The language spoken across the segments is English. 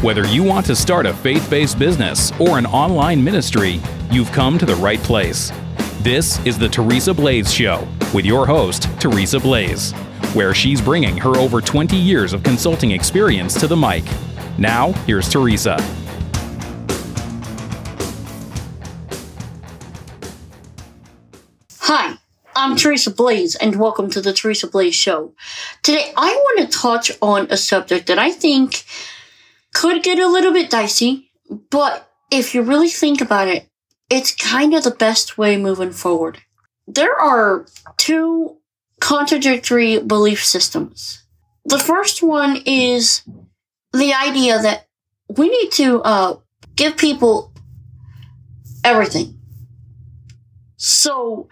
Whether you want to start a faith based business or an online ministry, you've come to the right place. This is the Teresa Blaze Show with your host, Teresa Blaze, where she's bringing her over 20 years of consulting experience to the mic. Now, here's Teresa. Hi, I'm Teresa Blaze, and welcome to the Teresa Blaze Show. Today, I want to touch on a subject that I think could get a little bit dicey, but if you really think about it, it's kind of the best way moving forward. There are two contradictory belief systems. The first one is the idea that we need to uh, give people everything. So,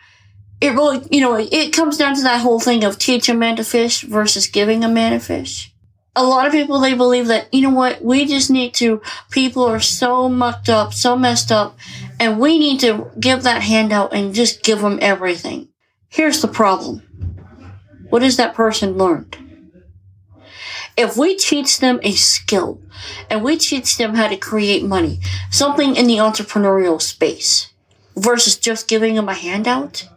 it really, you know, it comes down to that whole thing of teach a man to fish versus giving a man a fish. A lot of people, they believe that, you know what, we just need to, people are so mucked up, so messed up, and we need to give that handout and just give them everything. Here's the problem. What has that person learned? If we teach them a skill and we teach them how to create money, something in the entrepreneurial space, versus just giving them a handout,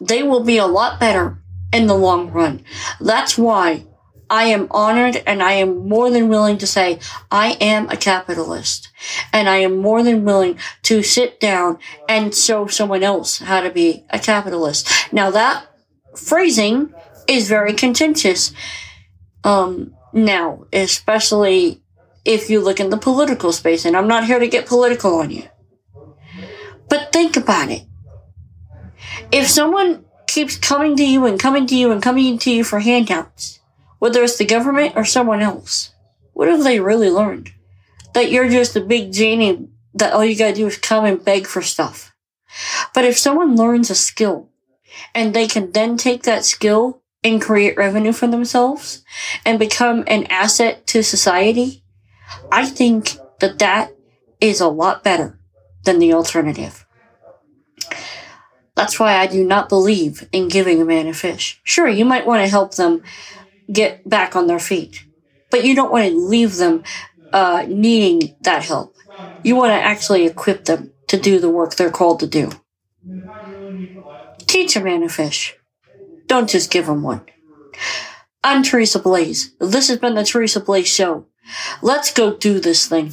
they will be a lot better in the long run. That's why I am honored and I am more than willing to say I am a capitalist and I am more than willing to sit down and show someone else how to be a capitalist. Now that phrasing is very contentious. Um, now, especially if you look in the political space, and I'm not here to get political on you. But think about it. If someone keeps coming to you and coming to you and coming to you for handouts, whether it's the government or someone else, what have they really learned? That you're just a big genie that all you gotta do is come and beg for stuff. But if someone learns a skill and they can then take that skill and create revenue for themselves and become an asset to society, I think that that is a lot better than the alternative. That's why I do not believe in giving a man a fish. Sure, you might want to help them get back on their feet, but you don't want to leave them uh, needing that help. You want to actually equip them to do the work they're called to do. Teach a man a fish. Don't just give him one. I'm Teresa Blaze. This has been the Teresa Blaze Show. Let's go do this thing.